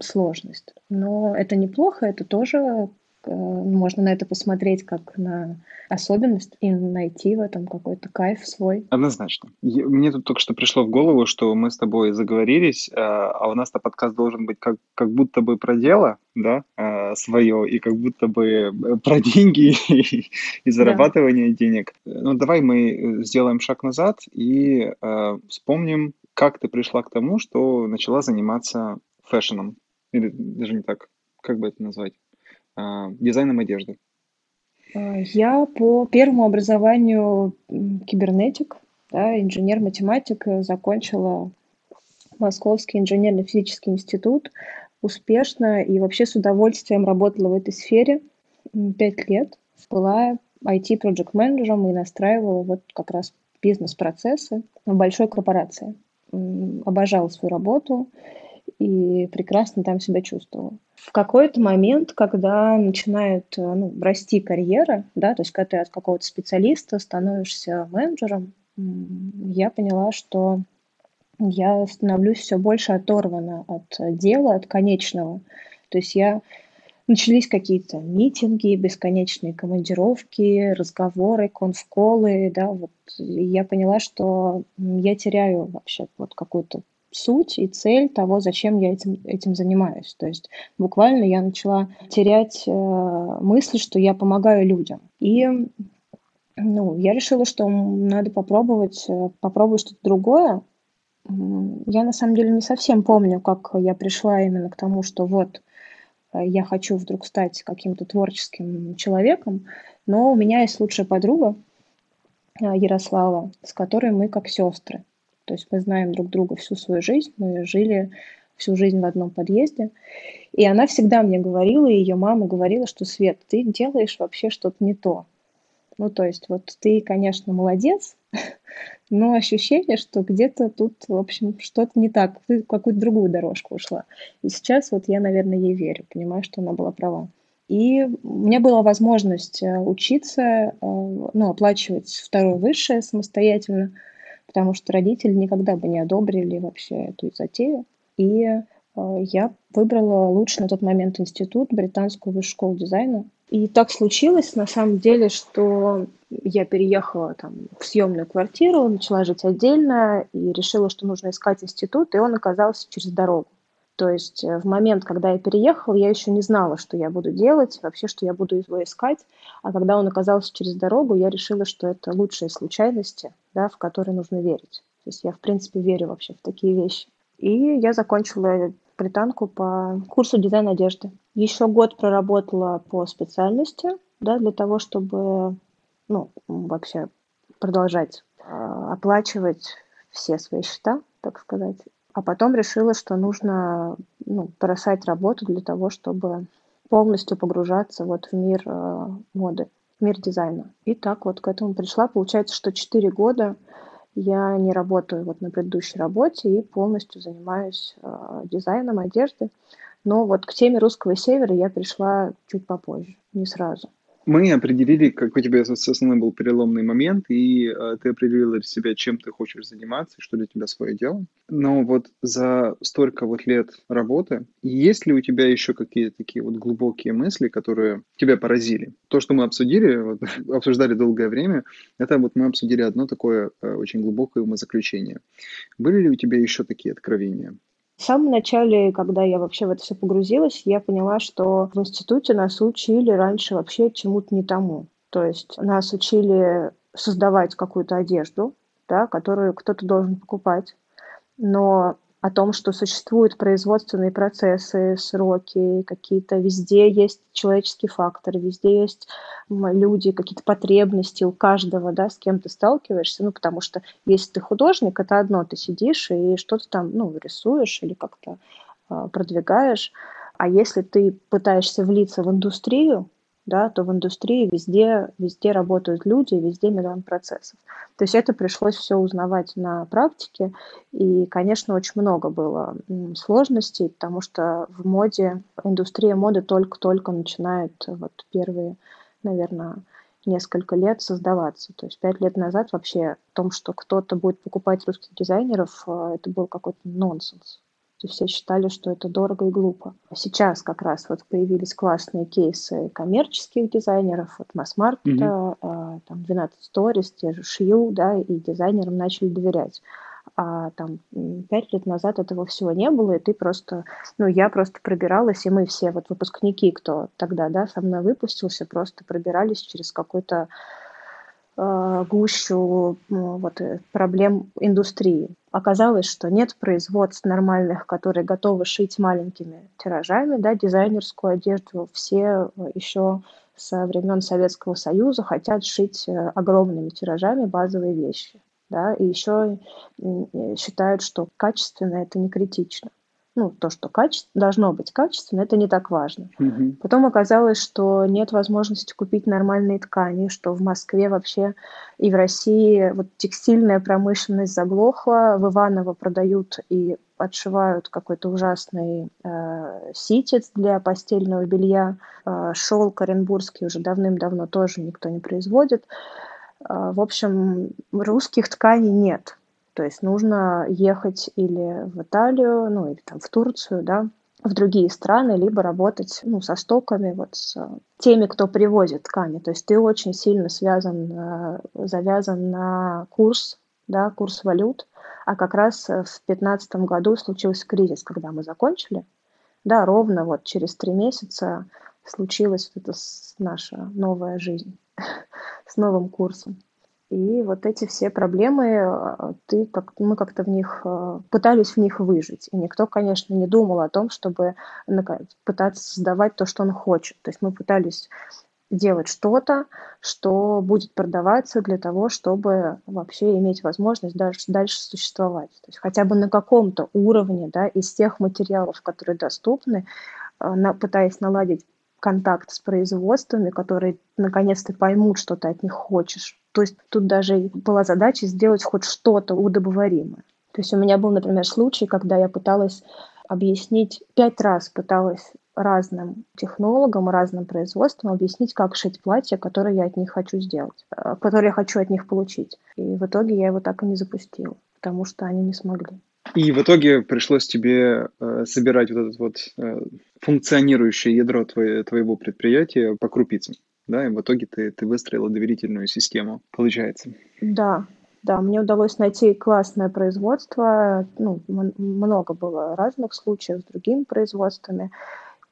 сложность. Но это неплохо, это тоже можно на это посмотреть как на особенность и найти в этом какой-то кайф свой.
Однозначно. Мне тут только что пришло в голову, что мы с тобой заговорились, э, а у нас-то подкаст должен быть как, как будто бы про дело, да, э, свое, и как будто бы про деньги [LAUGHS] и зарабатывание да. денег. Ну, давай мы сделаем шаг назад и вспомним, как ты пришла к тому, что начала заниматься фэшном. Или даже не так, как бы это назвать? А, дизайном одежды?
А, я по первому образованию кибернетик, да, инженер-математик, э, закончила Московский инженерно-физический институт успешно и вообще с удовольствием работала в этой сфере пять лет. Была IT-проект-менеджером и настраивала вот как раз бизнес-процессы в большой корпорации. Обожала свою работу и прекрасно там себя чувствовала. В какой-то момент, когда начинает э, ну, расти карьера, да, то есть когда ты от какого-то специалиста становишься менеджером, я поняла, что я становлюсь все больше оторвана от дела, от конечного. То есть я начались какие-то митинги, бесконечные командировки, разговоры, конфколы, да, вот и я поняла, что я теряю вообще вот какую-то суть и цель того, зачем я этим, этим занимаюсь. То есть буквально я начала терять э, мысль, что я помогаю людям. И ну, я решила, что надо попробовать, э, попробовать что-то другое. Я на самом деле не совсем помню, как я пришла именно к тому, что вот э, я хочу вдруг стать каким-то творческим человеком, но у меня есть лучшая подруга э, Ярослава, с которой мы как сестры. То есть мы знаем друг друга всю свою жизнь, мы жили всю жизнь в одном подъезде. И она всегда мне говорила, и ее мама говорила, что Свет, ты делаешь вообще что-то не то. Ну, то есть вот ты, конечно, молодец, [LAUGHS] но ощущение, что где-то тут, в общем, что-то не так, ты какую-то другую дорожку ушла. И сейчас вот я, наверное, ей верю, понимаю, что она была права. И у меня была возможность э, учиться, э, ну, оплачивать второе высшее самостоятельно – потому что родители никогда бы не одобрили вообще эту затею. И э, я выбрала лучший на тот момент институт, британскую высшую школу дизайна. И так случилось, на самом деле, что я переехала там, в съемную квартиру, начала жить отдельно и решила, что нужно искать институт, и он оказался через дорогу. То есть э, в момент, когда я переехала, я еще не знала, что я буду делать, вообще, что я буду его искать. А когда он оказался через дорогу, я решила, что это лучшие случайности, да, в которые нужно верить. То есть я, в принципе, верю вообще в такие вещи. И я закончила британку по курсу дизайн одежды. Еще год проработала по специальности, да, для того, чтобы, ну, вообще продолжать э, оплачивать все свои счета, так сказать, а потом решила, что нужно ну, бросать работу для того, чтобы полностью погружаться вот в мир э, моды, в мир дизайна. И так вот к этому пришла. Получается, что 4 года я не работаю вот на предыдущей работе и полностью занимаюсь э, дизайном одежды. Но вот к теме русского севера я пришла чуть попозже, не сразу
мы определили, какой у тебя основной был переломный момент, и э, ты определила для себя, чем ты хочешь заниматься, что для тебя свое дело. Но вот за столько вот лет работы, есть ли у тебя еще какие-то такие вот глубокие мысли, которые тебя поразили? То, что мы обсудили, вот, [LAUGHS] обсуждали долгое время, это вот мы обсудили одно такое э, очень глубокое умозаключение. Были ли у тебя еще такие откровения?
В самом начале, когда я вообще в это все погрузилась, я поняла, что в институте нас учили раньше вообще чему-то не тому. То есть нас учили создавать какую-то одежду, да, которую кто-то должен покупать. Но о том, что существуют производственные процессы, сроки какие-то, везде есть человеческий фактор, везде есть люди, какие-то потребности у каждого, да, с кем ты сталкиваешься, ну, потому что если ты художник, это одно, ты сидишь и что-то там, ну, рисуешь или как-то э, продвигаешь, а если ты пытаешься влиться в индустрию, да, то в индустрии везде, везде работают люди, везде миллион процессов. То есть это пришлось все узнавать на практике, и, конечно, очень много было сложностей, потому что в моде, индустрия моды только-только начинает вот первые, наверное, несколько лет создаваться. То есть пять лет назад вообще о том, что кто-то будет покупать русских дизайнеров, э, это был какой-то нонсенс. То есть все считали, что это дорого и глупо. А сейчас как раз вот появились классные кейсы коммерческих дизайнеров, от масс-маркета, mm-hmm. там 12 Stories, те же Шью, да, и дизайнерам начали доверять. А там пять лет назад этого всего не было, и ты просто, ну, я просто пробиралась, и мы все, вот выпускники, кто тогда, да, со мной выпустился, просто пробирались через какой-то гущу ну, вот, э, проблем индустрии. Оказалось, что нет производств нормальных, которые готовы шить маленькими тиражами, да, дизайнерскую одежду. Все э, еще со времен Советского Союза хотят шить э, огромными тиражами базовые вещи. Да, и еще считают, что качественно это не критично ну, то, что качество, должно быть качественно, это не так важно.
Угу.
Потом оказалось, что нет возможности купить нормальные ткани, что в Москве вообще и в России вот текстильная промышленность заглохла, в Иваново продают и отшивают какой-то ужасный э, ситец для постельного белья, э, шелк оренбургский уже давным-давно тоже никто не производит. Э, в общем, русских тканей нет. То есть нужно ехать или в Италию, ну или там в Турцию, да, в другие страны, либо работать ну, со стоками, вот с теми, кто привозит ткани. То есть ты очень сильно связан, э, завязан на курс, да, курс валют. А как раз в 2015 году случился кризис, когда мы закончили. Да, ровно вот через три месяца случилась вот эта наша новая жизнь [LAUGHS] с новым курсом. И вот эти все проблемы, э, ты как, мы как-то в них э, пытались в них выжить. И никто, конечно, не думал о том, чтобы пытаться создавать то, что он хочет. То есть мы пытались делать что-то, что будет продаваться для того, чтобы вообще иметь возможность дальше, дальше существовать. То есть хотя бы на каком-то уровне да, из тех материалов, которые доступны, э, на, пытаясь наладить контакт с производствами, которые наконец-то поймут, что ты от них хочешь. То есть тут даже была задача сделать хоть что-то удобоваримое. То есть у меня был, например, случай, когда я пыталась объяснить, пять раз пыталась разным технологам, разным производствам объяснить, как шить платье, которое я от них хочу сделать, э, которое я хочу от них получить. И в итоге я его так и не запустила, потому что они не смогли.
И в итоге пришлось тебе э, собирать вот это вот э, функционирующее ядро твое, твоего предприятия по крупицам, да, и в итоге ты, ты выстроила доверительную систему, получается.
Да, да, мне удалось найти классное производство, ну, много было разных случаев с другими производствами,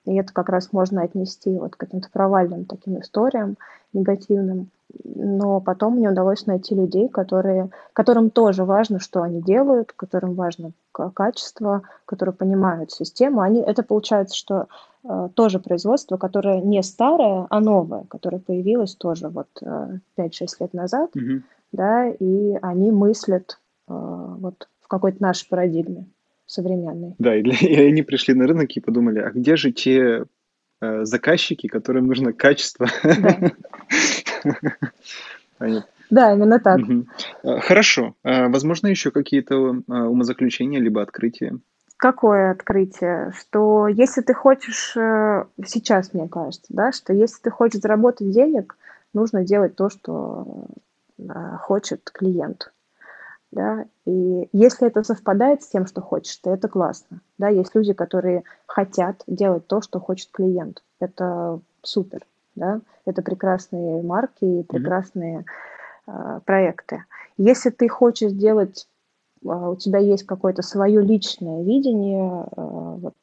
и это как раз можно отнести вот к каким-то провальным таким историям негативным но потом мне удалось найти людей, которые, которым тоже важно, что они делают, которым важно качество, которые понимают систему. Они, это получается, что э, тоже производство, которое не старое, а новое, которое появилось тоже вот э, 5-6 лет назад, mm-hmm. да, и они мыслят э, вот в какой-то нашей парадигме современной.
Да, и, для, [LAUGHS] и они пришли на рынок и подумали, а где же те э, заказчики, которым нужно качество? Да. [LAUGHS] [LAUGHS]
Да, именно так.
Угу. Хорошо. А, возможно, еще какие-то а, умозаключения либо открытия?
Какое открытие? Что если ты хочешь, э, сейчас мне кажется, да, что если ты хочешь заработать денег, нужно делать то, что хочет клиент. Да? И если это совпадает с тем, что хочешь, то это классно. Да? Есть люди, которые хотят делать то, что хочет клиент. Это супер да, это прекрасные марки и прекрасные mm-hmm. э, проекты. Если ты хочешь сделать, э, у тебя есть какое-то свое личное видение, э, вот,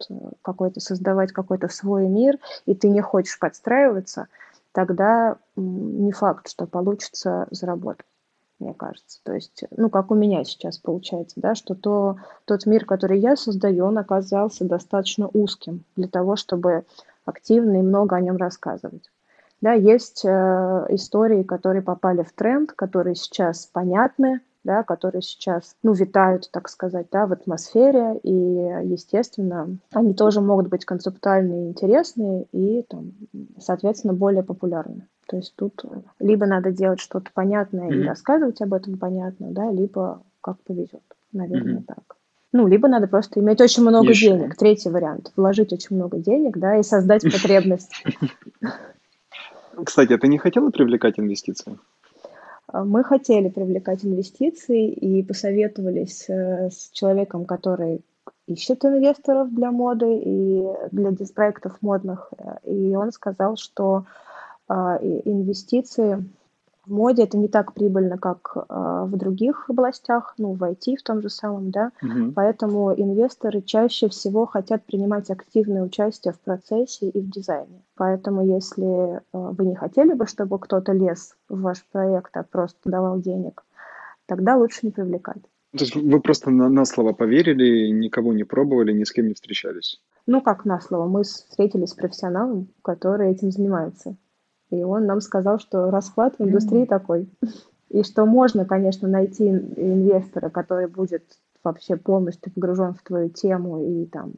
какой-то создавать какой-то свой мир, и ты не хочешь подстраиваться, тогда не факт, что получится заработать мне кажется. То есть, ну, как у меня сейчас получается, да, что то, тот мир, который я создаю, он оказался достаточно узким для того, чтобы активно и много о нем рассказывать. Да, есть э, истории, которые попали в тренд, которые сейчас понятны, да, которые сейчас, ну, витают, так сказать, да, в атмосфере, и, естественно, они тоже могут быть концептуальные интересные, и, там, соответственно, более популярны. То есть тут либо надо делать что-то понятное mm-hmm. и рассказывать об этом понятно, да, либо как повезет, наверное, mm-hmm. так. Ну, либо надо просто иметь очень много Еще. денег. Третий вариант. Вложить очень много денег, да, и создать [LAUGHS] потребность.
Кстати, а ты не хотела привлекать инвестиции?
Мы хотели привлекать инвестиции и посоветовались э, с человеком, который ищет инвесторов для моды и для проектов модных. И он сказал, что а, инвестиции в моде это не так прибыльно, как э, в других областях, ну, в IT в том же самом, да, угу. поэтому инвесторы чаще всего хотят принимать активное участие в процессе и в дизайне. Поэтому если э, вы не хотели бы, чтобы кто-то лез в ваш проект, а просто давал денег, тогда лучше не привлекать.
То есть вы просто на, на слово поверили, никого не пробовали, ни с кем не встречались?
Ну, как на слово. Мы встретились с профессионалом, который этим занимается. И он нам сказал, что расклад в индустрии mm-hmm. такой. И что можно, конечно, найти инвестора, который будет вообще полностью погружен в твою тему и там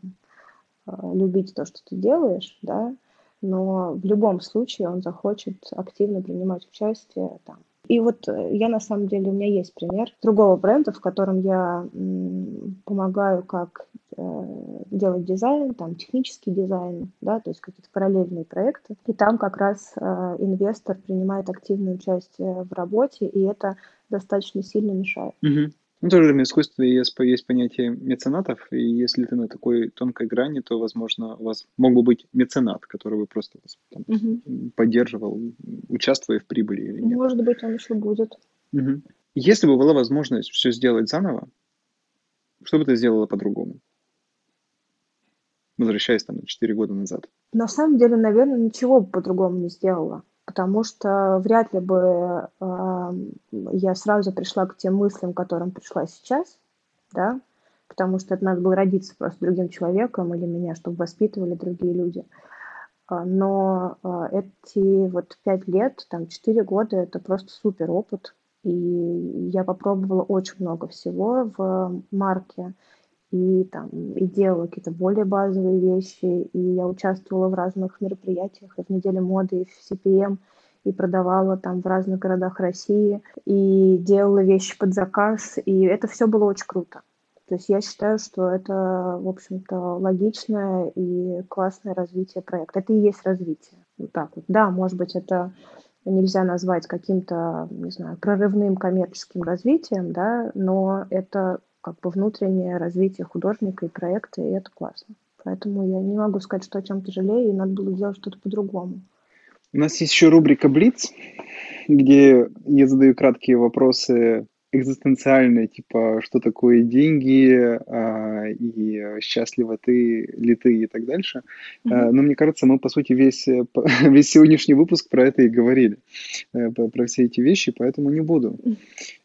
э, любить то, что ты делаешь, да, но в любом случае он захочет активно принимать участие там, и вот э, я на самом деле, у меня есть пример другого бренда, в котором я помогаю как э, делать дизайн, там технический дизайн, да, то есть какие-то параллельные проекты. И там как раз э, инвестор принимает активное участие в работе, и это достаточно сильно мешает.
Угу. Ну, тоже в искусстве есть, есть понятие меценатов, и если ты на такой тонкой грани, то, возможно, у вас мог бы быть меценат, который бы просто вас там, угу. поддерживал, участвуя в прибыли или нет.
Может быть, он еще будет.
Угу. Если бы была возможность все сделать заново, что бы ты сделала по-другому? Возвращаясь там на 4 года назад.
На самом деле, наверное, ничего бы по-другому не сделала потому что вряд ли бы э, я сразу пришла к тем мыслям, к которым пришла сейчас, да, потому что это надо было родиться просто другим человеком или меня, чтобы воспитывали другие люди. А, но э, эти вот пять лет, там четыре года, это просто супер опыт, и я попробовала очень много всего в марке, и там и делала какие-то более базовые вещи, и я участвовала в разных мероприятиях, и в неделе моды, и в CPM, и продавала там в разных городах России, и делала вещи под заказ, и это все было очень круто. То есть я считаю, что это, в общем-то, логичное и классное развитие проекта. Это и есть развитие. Вот так вот. Да, может быть, это нельзя назвать каким-то, не знаю, прорывным коммерческим развитием, да, но это как бы внутреннее развитие художника и проекта, и это классно. Поэтому я не могу сказать, что о чем-то жалею, и надо было сделать что-то по-другому.
У нас есть еще рубрика «Блиц», где я задаю краткие вопросы экзистенциальные, типа, что такое деньги, а, и счастлива ты ли ты и так дальше. Mm-hmm. Но мне кажется, мы, по сути, весь, [LAUGHS] весь сегодняшний выпуск про это и говорили, э, про все эти вещи, поэтому не буду.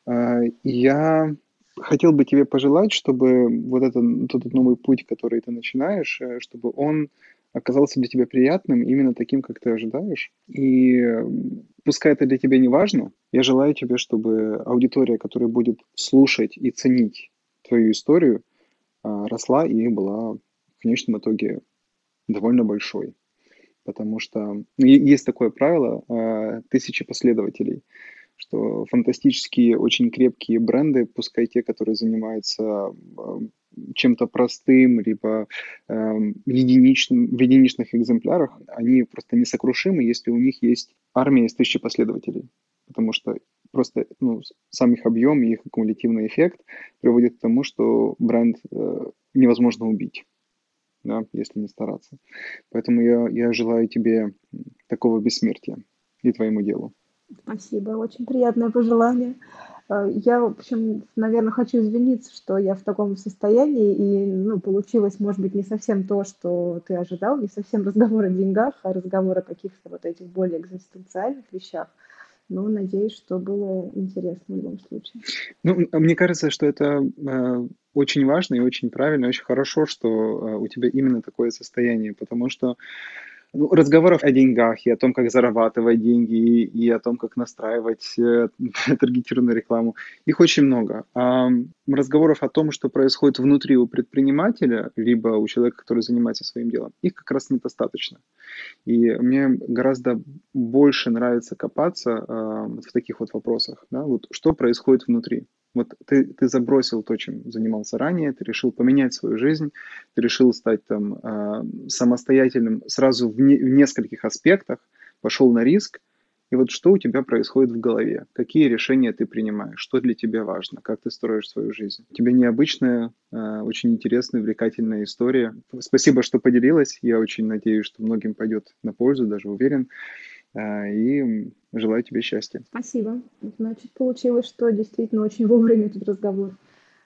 Mm-hmm. Я хотел бы тебе пожелать, чтобы вот этот, тот новый путь, который ты начинаешь, э, чтобы он оказался для тебя приятным, именно таким, как ты ожидаешь. И пускай это для тебя не важно, я желаю тебе, чтобы аудитория, которая будет слушать и ценить твою историю, а, росла и была в конечном итоге довольно большой. Потому что ну, есть такое правило а, тысячи последователей – что фантастические, очень крепкие бренды, пускай те, которые занимаются чем-то простым, либо э, единичным, в единичных экземплярах, они просто несокрушимы, если у них есть армия из тысячи последователей. Потому что просто ну, сам их объем и их аккумулятивный эффект приводит к тому, что бренд э, невозможно убить, да, если не стараться. Поэтому я, я желаю тебе такого бессмертия и твоему делу.
Спасибо, очень приятное пожелание. Э, я, в общем, наверное, хочу извиниться, что я в таком состоянии, и, ну, получилось, может быть, не совсем то, что ты ожидал, не совсем разговор о деньгах, а разговор о каких-то вот этих более экзистенциальных вещах. Но надеюсь, что было интересно в любом случае.
Ну, мне кажется, что это э, очень важно и очень правильно, очень хорошо, что э, у тебя именно такое состояние, потому что ну, разговоров о деньгах и о том, как зарабатывать деньги, и о том, как настраивать э, [LAUGHS] таргетированную рекламу, их очень много. А разговоров о том, что происходит внутри у предпринимателя, либо у человека, который занимается своим делом, их как раз недостаточно. И мне гораздо больше нравится копаться э, в таких вот вопросах. Да? Вот что происходит внутри. Вот ты, ты забросил то, чем занимался ранее, ты решил поменять свою жизнь, ты решил стать там э, самостоятельным сразу в, не, в нескольких аспектах, пошел на риск, и вот что у тебя происходит в голове, какие решения ты принимаешь, что для тебя важно, как ты строишь свою жизнь. У тебя необычная, э, очень интересная, увлекательная история. Спасибо, что поделилась, я очень надеюсь, что многим пойдет на пользу, даже уверен. Э, и желаю тебе счастья.
Спасибо. Значит, получилось, что действительно очень [LAUGHS] вовремя этот разговор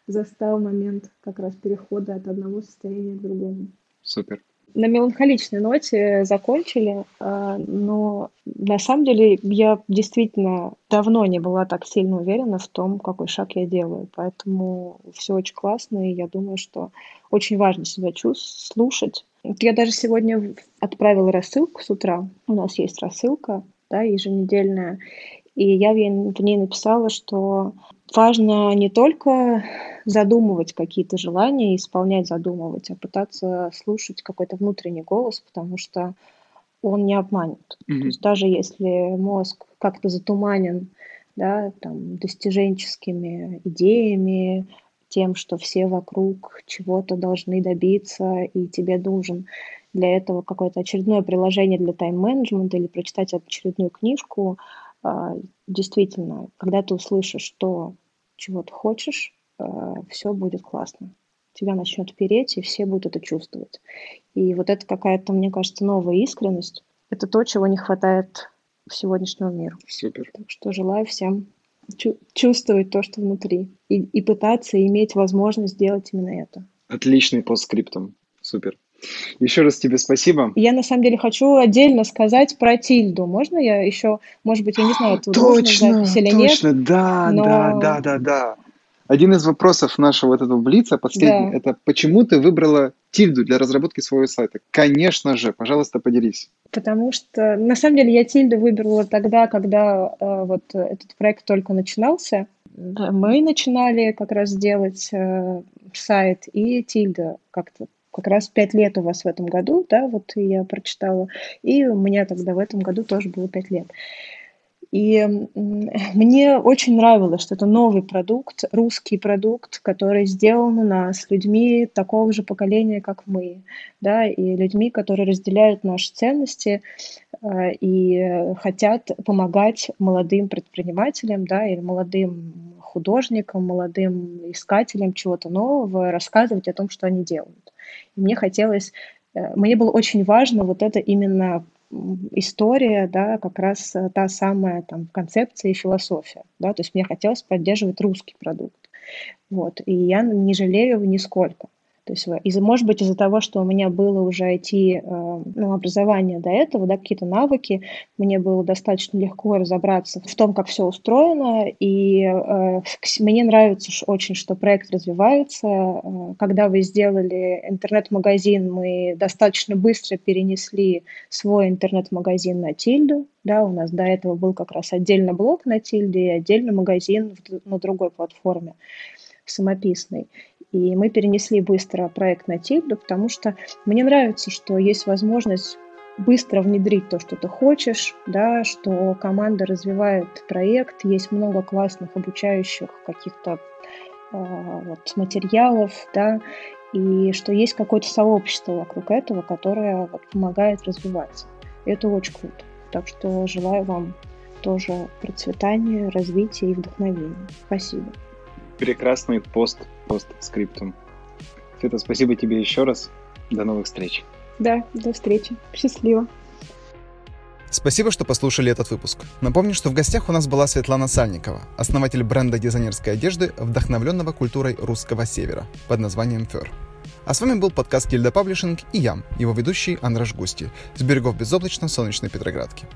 застал момент как раз перехода от одного состояния к другому.
Супер.
На меланхоличной ноте закончили, э, но на самом деле я действительно давно не была так сильно уверена в том, какой шаг я делаю. Поэтому все очень классно, и я думаю, что очень важно себя чувствовать, слушать, я даже сегодня отправила рассылку с утра. У нас есть рассылка, да, еженедельная. И я в ней написала, что важно не только задумывать какие-то желания, исполнять, задумывать, а пытаться слушать какой-то внутренний голос, потому что он не обманет. Mm-hmm. То есть даже если мозг как-то затуманен да, там, достиженческими идеями, тем, что все вокруг чего-то должны добиться, и тебе нужен для этого какое-то очередное приложение для тайм-менеджмента или прочитать очередную книжку. А, действительно, когда ты услышишь то, чего ты хочешь, э, все будет классно. Тебя начнет переть, и все будут это чувствовать. И вот это какая-то, мне кажется, новая искренность. Это то, чего не хватает в сегодняшнем миру.
Супер.
Так что желаю всем чу- чувствовать то, что внутри, и, и пытаться иметь возможность сделать именно это.
Отличный постскриптум. Супер. Еще раз тебе спасибо.
Я на самом деле хочу отдельно сказать про Тильду. Можно я еще, может быть, я не знаю, это
Точно,
запись или
точно,
нет?
да,
но-
да, да, да, да. Один из вопросов нашего вот этого блица, последний,
Да.
это почему ты выбрала Тильду для разработки своего сайта? Конечно же, пожалуйста, поделись.
Потому что, на самом деле, я Тильду выбрала тогда, когда э, вот этот проект только начинался. Мы начинали как раз делать э, сайт, и Тильда как-то как раз пять лет у вас в этом году, да, вот я прочитала, и у меня тогда в этом году тоже было пять лет. И [LAUGHS] мне очень нравилось, что это новый продукт, русский продукт, который сделан у нас людьми такого же поколения, как мы, да, и людьми, которые разделяют наши ценности э, и хотят помогать молодым предпринимателям, да, или молодым художникам, молодым искателям чего-то нового, рассказывать о том, что они делают. И мне хотелось, э, мне было очень важно вот это именно история, да, как раз э, та самая там концепция и философия, да, то есть мне хотелось поддерживать русский продукт, вот, и я не жалею нисколько. То есть, из, может быть, из-за того, что у меня было уже IT, э, ну, образование до этого, да, какие-то навыки, мне было достаточно легко разобраться в том, как все устроено, и э, мне нравится очень, что проект развивается. Э, Когда вы сделали интернет-магазин, мы достаточно быстро перенесли свой интернет-магазин на Тильду, да, у нас до этого был как раз отдельно блог на Тильде и отдельно магазин на другой платформе самописный. И мы перенесли быстро проект на Тильду, потому что мне нравится, что есть возможность быстро внедрить то, что ты хочешь, да, что команда развивает проект, есть много классных обучающих каких-то а, вот, материалов, да, и что есть какое-то сообщество вокруг этого, которое вот, помогает развиваться. И это очень круто. Так что желаю вам тоже процветания, развития и вдохновения. Спасибо.
Прекрасный пост, постскриптум. Света, спасибо тебе еще раз. До новых встреч.
Да, до встречи. Счастливо.
Спасибо, что послушали этот выпуск. Напомню, что в гостях у нас была Светлана Сальникова, основатель бренда дизайнерской одежды, вдохновленного культурой русского севера под названием Фер. А с вами был подкаст Кильда Паблишинг и я, его ведущий Андраш Густи, с берегов безоблачно-солнечной Петроградки.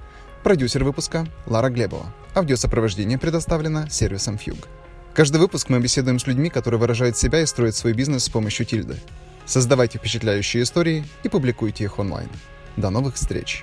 Продюсер выпуска Лара Глебова. Аудиосопровождение предоставлено сервисом Фьюг. Каждый выпуск мы беседуем с людьми, которые выражают себя и строят свой бизнес с помощью тильды. Создавайте впечатляющие истории и публикуйте их онлайн. До новых встреч!